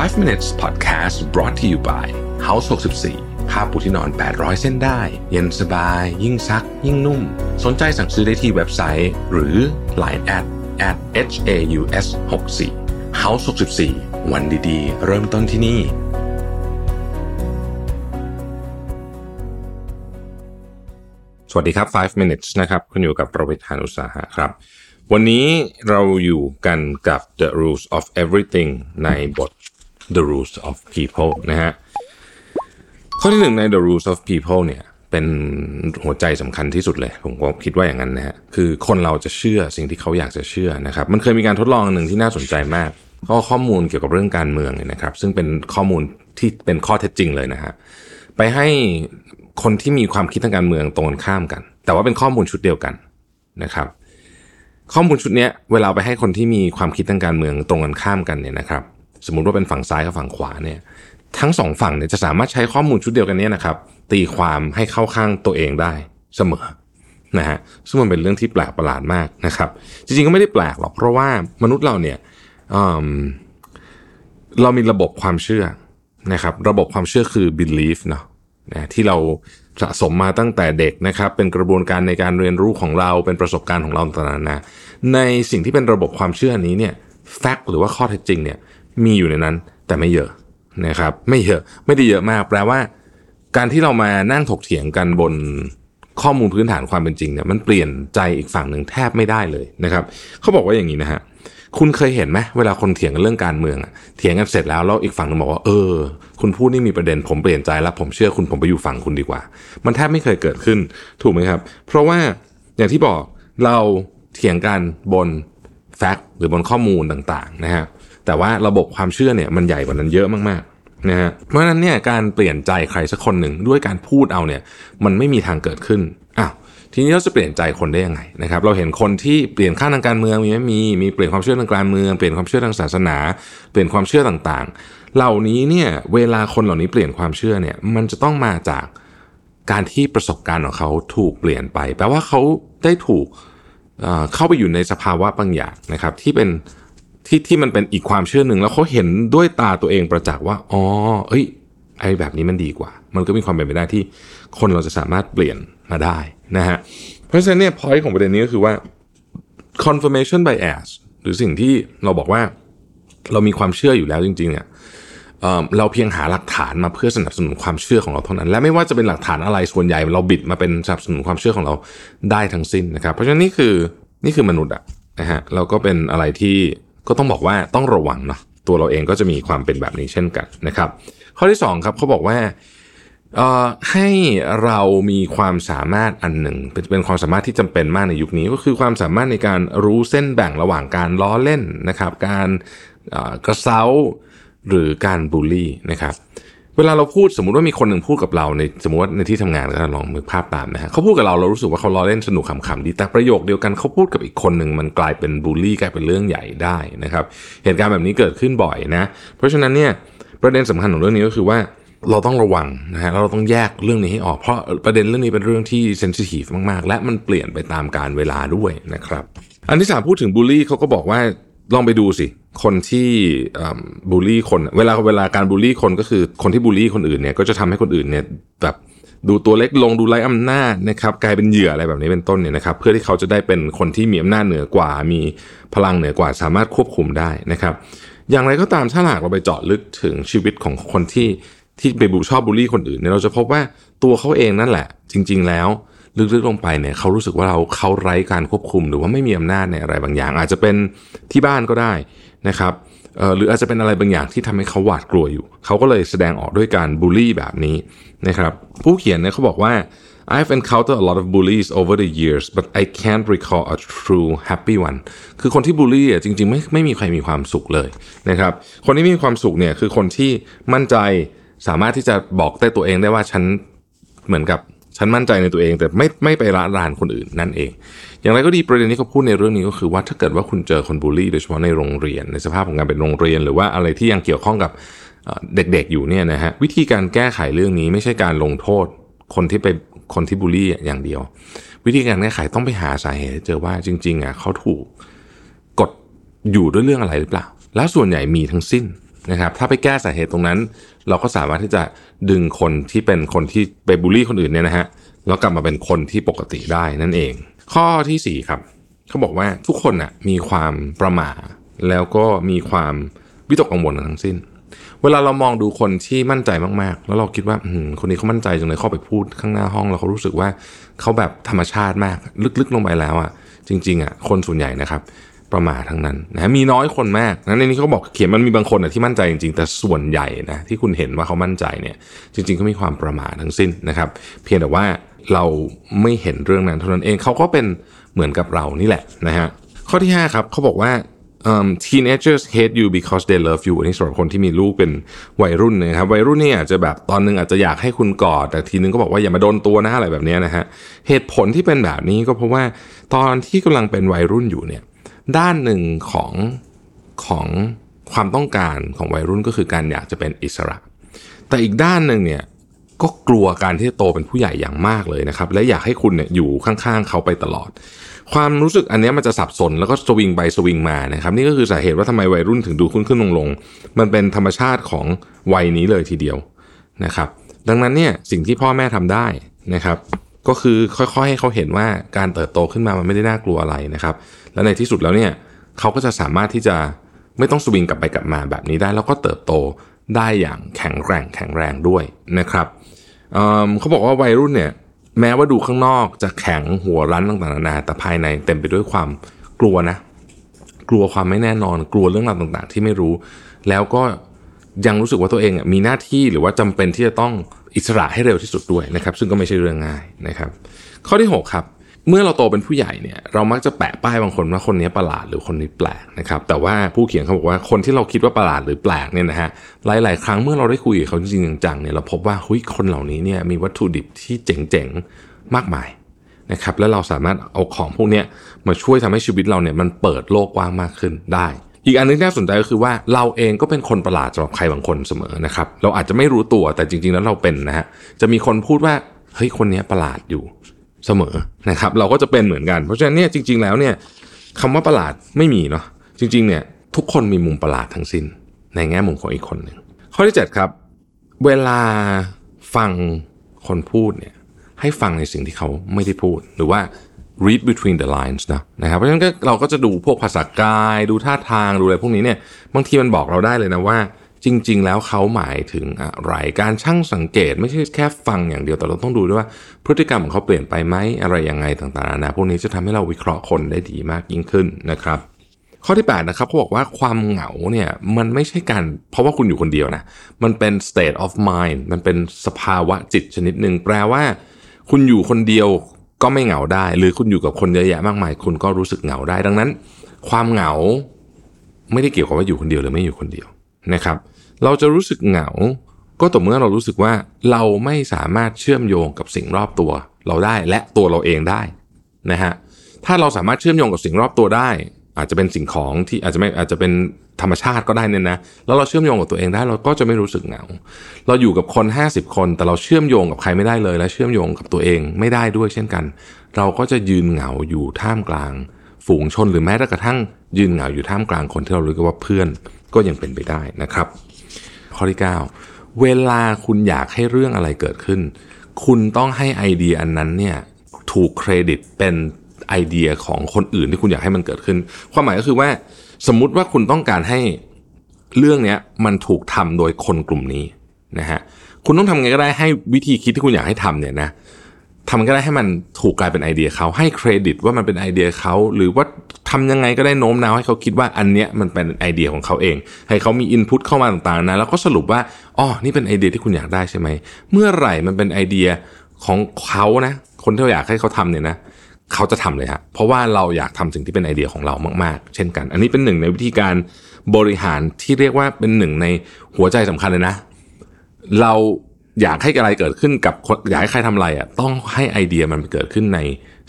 5 minutes podcast brought to you by House 64ผ้าปูที่นอน 800 เส้นได้ เย็นสบาย ยิ่งซัก ยิ่งนุ่ม สนใจสั่งซื้อได้ที่เว็บไซต์ หรือ Line at at h a u s 6 4 House 64วันดีๆ เริ่มต้นที่นี่สวัสดีครับ 5 minutes นะครับ คุณอยู่กับประวิทยานุสาหะครับ วันนี้เราอยู่กันกับ the rules of everything ในบท the rules of people นะฮะข้อที่หนึ่งใน the rules of people เนี่ยเป็นหัวใจสำคัญที่สุดเลย ผมก็คิดว่าอย่างนั้นนะฮะคือคนเราจะเชื่อสิ่งที่เขาอยากจะเชื่อนะครับ มันเคยมีการทดลองหนึ่งที่น่าสนใจมากก็ข้อมูลเกี่ยวกับเรื่องการเมืองเนี่ยนะครับ ซึ่งเป็นข้อมูลที่เป็นข้อเท็จจริงเลยนะฮะไปให้คนที่มีความคิดทางการเมืองตรงกันข้ามกัน แต่ว่าเป็นข้อมูลชุดเดียวกันนะครับ ข้อมูลชุดเนี้ยเวลาไปให้คนที่มีความคิดทางการเมืองตรงกันข้ามกันเนี่ยนะครับ สมมุติว่าเป็นฝั่งซ้ายกับฝั่งขวาเนี่ยทั้งสองฝั่งเนี่ยจะสามารถใช้ข้อมูลชุดเดียวกันเนี้นะครับ ตีความให้เข้าข้างตัวเองได้เสมอนะฮะซึ่งมันเป็นเรื่องที่แปลกประหลาดมากนะครับ จริงๆก็ไม่ได้แปลกหรอกเพราะว่ามนุษย์เราเนี่ยเเรามีระบบความเชื่อนะครับ ระบบความเชื่อคือ belief เนาะนะที่เราสะสมมาตั้งแต่เด็กนะครับ เป็นกระบวนการในการเรียนรู้ของเราเป็นประสบการณ์ของเราต่างๆนะในสิ่งที่เป็นระบบความเชื่อนี้เนี่ยแฟกต์หรือว่าข้อเท็จจริงเนี่ย มีอยู่ในนั้น แต่ไม่เยอะนะครับ ไม่เยอะไม่ได้เยอะมากแปลว่า การที่เรามานั่งถกเถียงกันบนข้อมูลพื้นฐานความเป็นจริงเนี่ยมันเปลี่ยนใจอีกฝั่งหนึ่งแทบไม่ได้เลยนะครับเขาบอกว่าอย่างนี้นะฮะคุณเคยเห็นไหมเวลาคนเถียงกันเรื่องการเมืองเถียงกันเสร็จแล้วแล้วอีกฝั่งนึงบอกว่าเออ คุณพูดนี่มีประเด็นผมเปลี่ยนใจแล้วผมเชื่อคุณผมไปอยู่ฝั่งคุณดีกว่า มันแทบไม่เคยเกิดขึ้นถูกไหมครับ เพราะว่าอย่างที่บอกเราเถียงกันบนแฟกต์หรือบนข้อมูลต่างๆนะฮะ แต่ว่าระบบความเชื่อเนี่ยมันใหญ่กว่านั้นเยอะมากๆนะฮะเพราะฉะนั้นเนี่ยการเปลี่ยนใจใครสักคนหนึ่งด้วยการพูดเอาเนี่ยมันไม่มีทางเกิดขึ้นอ้าวทีนี้เราจะเปลี่ยนใจคนได้ยังไงนะครับ เราเห็นคนที่เปลี่ยนข้างทางการเมืองมีไหมมีมีเปลี่ยนความเชื่อทางการเมืองเปลี่ยนความเชื่อทางศาสนา เปลี่ยนความเชื่อต่างๆ เหล่านี้เนี่ยเวลาคนเหล่านี้เปลี่ยนความเชื่อเนี่ยมันจะต้องมาจากการที่ประสบการณ์ของเขาถูกเปลี่ยนไปแปลว่าเขาได้ถูกเข้าไปอยู่ในสภาวะบางอย่างนะครับ ที่เป็น ที่ที่มันเป็นอีกความเชื่อหนึ่งแล้วเขาเห็นด้วยตาตัวเองประจักษ์ว่าอ๋อเอ้ยไอ้แบบนี้มันดีกว่า มันก็มีความเป็นไปได้ที่คนเราจะสามารถเปลี่ยนมาได้นะฮะเพราะฉะนั้นเนี่ย point ของประเด็นนี้ก็คือว่า confirmation bias หรือสิ่งที่เราบอกว่า เรามีความเชื่ออยู่แล้วจริงๆเนี่ยเราเพียงหาหลักฐานมาเพื่อสนับสนุนความเชื่อของเราเท่านั้น และไม่ว่าจะเป็นหลักฐานอะไรส่วนใหญ่ เราบิดมาเป็นสนับสนุนความเชื่อของเราได้ทั้งสิ้นนะครับ เพราะฉะนั้นนี่คือนี่คือมนุษย์อะนะฮะเราก็เป็นอะไรที่ ก็ต้องบอกว่าต้องระวังเนาะตัวเราเองก็จะมีความเป็นแบบนี้เช่นกันนะครับ ข้อที่2ครับเขาบอกว่าให้เรามีความสามารถอันหนึ่งเป็นความสามารถที่จำเป็นมากในยุคนี้ ก็คือความสามารถในการรู้เส้นแบ่งระหว่างการล้อเล่นนะครับ การกระเซ้าหรือการบูลลี่นะครับ เวลาเราพูดสมมติว่ามีคนหนึ่งพูดกับเราในสมมติว่าในที่ทำงานก็ลองมือภาพตามนะฮะเขาพูดกับเราเรารู้สึกว่าเขาล้อเล่นสนุกขำๆดีแต่ประโยคเดียวกันเขาพูดกับอีกคนหนึ่งมันกลายเป็นบูลลี่กลายเป็นเรื่องใหญ่ได้นะครับเหตุการณ์แบบนี้เกิดขึ้นบ่อยนะ เพราะฉะนั้นเนี่ยประเด็นสำคัญของเรื่องนี้ก็คือว่าเราต้องระวังนะฮะเราต้องแยกเรื่องนี้ให้ออกเพราะประเด็นเรื่องนี้เป็นเรื่องที่เซนซิทีฟมากๆ และมันเปลี่ยนไปตามการเวลาด้วยนะครับอันที่สามพูดถึงบูลลี่เขาก็บอกว่า ลองไปดูสิคนที่บูลลี่คน เวลาเวลาการบูลลี่คนก็คือคนที่บูลลี่คนอื่นเนี่ยก็จะทำให้คนอื่นเนี่ยแบบดูตัวเล็กลงดูไร้อำนาจนะครับกลายเป็นเหยื่ออะไรแบบนี้เป็นต้นเนี่ยนะครับ เพื่อที่เขาจะได้เป็นคนที่มีอำนาจเหนือกว่า มีพลังเหนือกว่า สามารถควบคุมได้นะครับ อย่างไรก็ตามถ้าหากเราไปเจาะลึกถึงชีวิตของคนที่ที่ไปบูชอบบูลลี่คนอื่นเนี่ยเราจะพบว่าตัวเขาเองนั่นแหละ จริง ๆ แล้ว ลึกๆลงไปเนี่ยเขารู้สึกว่าเราเขาไร้การควบคุม หรือว่าไม่มีอำนาจในอะไรบางอย่าง อาจจะเป็นที่บ้านก็ได้นะครับหรืออาจจะเป็นอะไรบางอย่างที่ทำให้เขาหวาดกลัวอยู่ เขาก็เลยแสดงออกด้วยการบูลลี่แบบนี้นะครับผู้เขียนเนี่ยเขาบอกว่า I've encountered a lot of bullies over the years but I can't recall a true happy one คือคนที่บูลลี่อะจริงๆไม่ไม่มีใครมีความสุขเลยนะครับคนที่มีความสุขเนี่ยคือคนที่มั่นใจสามารถที่จะบอกได้ตัวเองได้ว่าฉันเหมือนกับ ฉันมั่นใจในตัวเองแต่ไม่ไม่ไปละลานคนอื่นนั่นเอง อย่างไรก็ดีประเด็นที่เขาพูดในเรื่องนี้ก็คือว่าถ้าเกิดว่าคุณเจอคนบูลลี่โดยเฉพาะในโรงเรียน ในสภาพของการเป็นโรงเรียน หรือว่าอะไรที่ยังเกี่ยวข้องกับเด็กๆอยู่เนี่ยนะฮะวิธีการแก้ไขเรื่องนี้ไม่ใช่การลงโทษคนที่ไปคนที่บูลลี่อย่างเดียว วิธีการแก้ไขต้องไปหาสาเหตุเจอว่าจริง ๆอะเขาถูกกดอยู่ด้วยเรื่องอะไรหรือเปล่า แล้วส่วนใหญ่มีทั้งสิ้น นะครับถ้าไปแก้สาเหตุตรงนั้น เราก็สามารถที่จะดึงคนที่เป็นคนที่ไปบูลลี่คนอื่นเนี่ยนะฮะแล้วกลับมาเป็นคนที่ปกติได้นั่นเอง ข้อที่4ครับเขาบอกว่าทุกคนน่ะมีความประมาทแล้วก็มีความวิตกกังวลทั้งสิ้น เวลาเรามองดูคนที่มั่นใจมากๆ แล้วเราคิดว่าคนนี้เขามั่นใจจังเลยเข้าไปพูดข้างหน้าห้องแล้วเขารู้สึกว่าเขาแบบธรรมชาติมาก ลึกๆลงไปแล้วอะจริงๆอะคนส่วนใหญ่นะครับ ประมาททั้งนั้นนะมีน้อยคนมากนะในนี้เขาบอกเขียนมันมีบางคนอะที่มั่นใจจริงๆ แต่ส่วนใหญ่นะที่คุณเห็นว่าเขามั่นใจเนี่ย จริง ๆ ก็มีความประมาททั้งสิ้นนะครับ เพียงแต่ว่าเราไม่เห็นเรื่องนั้นเท่านั้นเองเขาก็เป็นเหมือนกับเรานี่แหละนะฮะข้อที่ 5 ครับเขาบอกว่า um, teenagers hate you because they love you อันนี้สำหรับคนที่มีลูกเป็นวัยรุ่นนะครับวัยรุ่นเนี่อาจจะแบบตอนนึงอาจจะอยากให้คุณกอด แต่ทีนึงก็บอกว่าอย่ามาโดนตัวนะอะไรแบบนี้นะฮะเหตุผลที่เป็นแบบนี้ก็เพราะว่าตอนที่กำลังเป็นวัยรุ่นอยู่เนี่ย ด้านหนึ่งของของความต้องการของวัยรุ่นก็คือการอยากจะเป็นอิสระ แต่อีกด้านหนึ่งเนี่ยก็กลัวการที่จะโตเป็นผู้ใหญ่อย่างมากเลยนะครับ และอยากให้คุณเนี่ยอยู่ข้างๆเขาไปตลอด ความรู้สึกอันนี้มันจะสับสนแล้วก็สวิงไปสวิงมานะครับนี่ก็คือสาเหตุว่าทำไมวัยรุ่นถึงดูขึ้นขึ้นลงลงมันเป็นธรรมชาติของวัยนี้เลยทีเดียวนะครับ ดังนั้นเนี่ยสิ่งที่พ่อแม่ทำได้นะครับ ก็คือค่อยๆให้เขาเห็นว่าการเติบโตขึ้นมามันไม่ได้น่ากลัวอะไรนะครับ และในที่สุดแล้วเนี่ยเขาก็จะสามารถที่จะไม่ต้องสวิงกลับไปกลับมาแบบนี้ได้ แล้วก็เติบโตได้อย่างแข็งแกร่งแข็งแรงด้วยนะครับเเขาบอกว่าวัยรุ่นเนี่ยแม้ว่าดูข้างนอกจะแข็งหัวรั้นต่างๆนานาแต่ภายในเต็มไปด้วยความกลัวนะ กลัวความไม่แน่นอน กลัวเรื่องราวต่างๆ ที่ไม่รู้ แล้วก็ยังรู้สึกว่าตัวเองมีหน้าที่หรือว่าจำเป็นที่จะต้องอิสระให้เร็วที่สุดด้วยนะครับ ซึ่งก็ไม่ใช่เรื่องง่ายนะครับ ข้อที่ 6 ครับ เมื่อเราโตเป็นผู้ใหญ่เนี่ยเรามักจะแปะป้ายบางคนว่าคนนี้ประหลาดหรือคนนี้แปลกนะครับแต่ว่าผู้เขียนเขาบอกว่าคนที่เราคิดว่าประหลาดหรือแปลกเนี่ยนะฮะหลาย ๆ ครั้งเมื่อเราได้คุยกับเขาจริงๆจังเนี่ยเราพบว่าหุยคนเหล่านี้เนี่ยมีวัตถุดิบที่เจ๋งๆมากมายนะครับแล้วเราสามารถเอาของพวกนี้มาช่วยทำให้ชีวิตเราเนี่ยมันเปิดโลกกว้างมากขึ้นได้อีกอันนึงที่น่าสนใจก็คือว่าเราเองก็เป็นคนประหลาดสำหรับใครบางคนเสมอนะครับเราอาจจะไม่รู้ตัวแต่จริง ๆ แล้วเราเป็นนะฮะจะมีคนพูดว่าเฮ้ยคนนี้ประหลาดอยู่ เสมอนะครับ เราก็จะเป็นเหมือนกัน เพราะฉะนั้นเนี่ยจริง ๆ แล้วเนี่ยคำว่าประหลาดไม่มีเนาะจริง ๆ เนี่ยทุกคนมีมุมประหลาดทั้งสิ้น ในแง่มุมของอีกคนหนึ่งข้อที่ 7 ครับ เวลาฟังคนพูดเนี่ยให้ฟังในสิ่งที่เขาไม่ได้พูด หรือว่า read between the lines นะนะครับเพราะฉะนั้นเราก็จะดูพวกภาษากาย ดูท่าทางดูอะไรพวกนี้เนี่ยบางทีมันบอกเราได้เลยนะว่า จริง ๆ แล้วเขาหมายถึงอะไรการช่างสังเกตไม่ใช่แค่ฟังอย่างเดียวแต่เราต้องดูด้วยว่า พฤติกรรมของเขาเปลี่ยนไปไหมอะไรยังไงต่างๆนะพวกนี้จะทำให้เราวิเคราะห์คนได้ดีมากยิ่งขึ้นนะครับ ข้อที่8นะครับเขาบอกว่าความเหงาเนี่ยมันไม่ใช่การเพราะว่าคุณอยู่คนเดียวนะมันเป็น state of mind มันเป็นสภาวะจิตชนิดหนึ่งแปลว่า คุณอยู่คนเดียวก็ไม่เหงาได้ หรือคุณอยู่กับคนเยอะแยะมากมาย คุณก็รู้สึกเหงาได้ดังนั้น ความเหงาไม่ได้เกี่ยวกับว่าอยู่คนเดียวหรือไม่อยู่คนเดียวนะครับ เราจะรู้สึกเหงา ก็ต่อเมื่อเรารู้สึกว่าเราไม่สามารถเชื่อมโยงกับสิ่งรอบตัว เราได้และตัวเราเองได้นะฮะถ้าเราสามารถเชื่อมโยงกับสิ่งรอบตัวได้ อาจจะเป็นสิ่งของที่อาจจะไม่อาจจะเป็นธรรมชาติก็ได้เนี่ยนะแล้วเราเชื่อมโยงกับตัวเองได้เราก็จะไม่รู้สึกเหงา เราอยู่กับคน 50 คน แต่เราเชื่อมโยงกับใครไม่ได้เลย และเชื่อมโยงกับตัวเองไม่ได้ด้วยเช่นกัน เราก็จะยืนเหงาอยู่ท่ามกลาง ฝูงชนหรือแม้กระทั่งยืนเหงาอยู่ท่ามกลางคนที่เรารู้กันว่าเพื่อนก็ยังเป็นไปได้นะครับ ข้อที่ 9 เวลาคุณอยากให้เรื่องอะไรเกิดขึ้น คุณต้องให้ไอเดียอันนั้นเนี่ยถูกเครดิตเป็นไอเดียของคนอื่นที่คุณอยากให้มันเกิดขึ้น ความหมายก็คือว่า สมมุติว่าคุณต้องการให้เรื่องนี้มันถูกทำโดยคนกลุ่มนี้นะฮะคุณต้องทำไงก็ได้ให้วิธีคิดที่คุณอยากให้ทำเนี่ยนะ ทำก็ได้ให้มันถูกกลายเป็นไอเดียเขาให้เครดิตว่ามันเป็นไอเดียเขาหรือว่าทำยังไงก็ได้โน้มน้าวให้เขาคิดว่าอันเนี้ยมันเป็นไอเดียของเขาเอง ให้เขามีอินพุตเข้ามาต่างๆนะแล้วก็สรุปว่าอ๋อนี่เป็นไอเดียที่คุณอยากได้ใช่ไหมเมื่อไหร่มันเป็นไอเดียของเขานะคนที่เราอยากให้เขาทำเนี่ยนะเขาจะทำเลยฮะเพราะว่าเราอยากทำสิ่งที่เป็นไอเดียของเรามากๆ เช่นกัน อันนี้เป็นหนึ่งในวิธีการบริหารที่เรียกว่าเป็นหนึ่งในหัวใจสำคัญเลยนะ เรา อยากให้อะไรเกิดขึ้นกับอยากให้ใครทำอะไรอะต้องให้ไอเดียมันเกิดขึ้นใน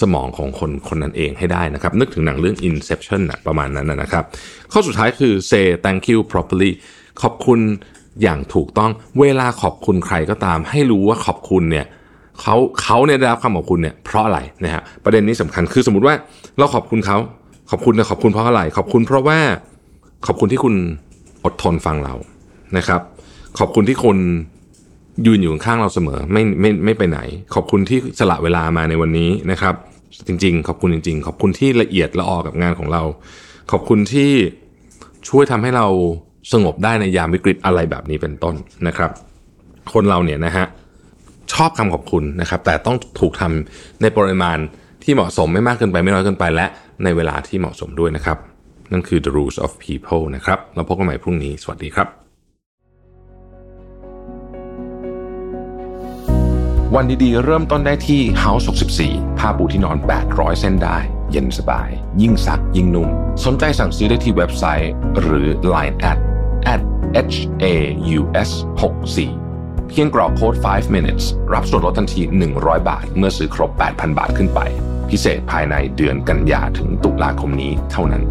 สมองของคนคนนั้นเองให้ได้นะครับ นึกถึงหนังเรื่อง Inception นะประมาณนั้นนะครับ ข้อสุดท้ายคือ say thank you properly ขอบคุณอย่างถูกต้องเวลาขอบคุณใครก็ตาม ให้รู้ว่าขอบคุณเนี่ยเขาเขาเนี่ยได้รับคำขอบคุณเนี่ยเพราะอะไรนะฮะประเด็นนี้สำคัญคือสมมติว่าเราขอบคุณเขาขอบคุณนะขอบคุณเพราะอะไร ขอบคุณเพราะว่าขอบคุณที่คุณอดทนฟังเรานะครับ ขอบคุณที่คน ยืนอยู่ข้างเราเสมอไม่ไม่ไม่ไปไหน ขอบคุณที่สละเวลามาในวันนี้นะครับ จริง ๆ ขอบคุณจริง ๆ ขอบคุณที่ละเอียดละออกับงานของเรา ขอบคุณที่ช่วยทำให้เราสงบได้ในยามวิกฤตอะไรแบบนี้เป็นต้นนะครับ คนเราเนี่ยนะฮะชอบคำขอบคุณนะครับ แต่ต้องถูกทำในปริมาณที่เหมาะสมไม่มากเกินไปไม่น้อยเกินไป และในเวลาที่เหมาะสมด้วยนะครับ นั่นคือ the rules of people นะครับเราพบกันใหม่พรุ่งนี้ สวัสดีครับ วันดีๆ เริ่มต้นได้ที่ House 64 ผ้าปูที่นอน 800 เส้นได้ เย็นสบาย ยิ่งซัก ยิ่งนุ่ม สนใจสั่งซื้อได้ที่เว็บไซต์ หรือ Line at at h a u s 64เพียงกรอกโค้ด 5 minutes รับส่วนลดทันที 100 บาท เมื่อซื้อครบ 8,000 บาทขึ้นไป พิเศษภายในเดือนกันยาถึงตุลาคมนี้เท่านั้น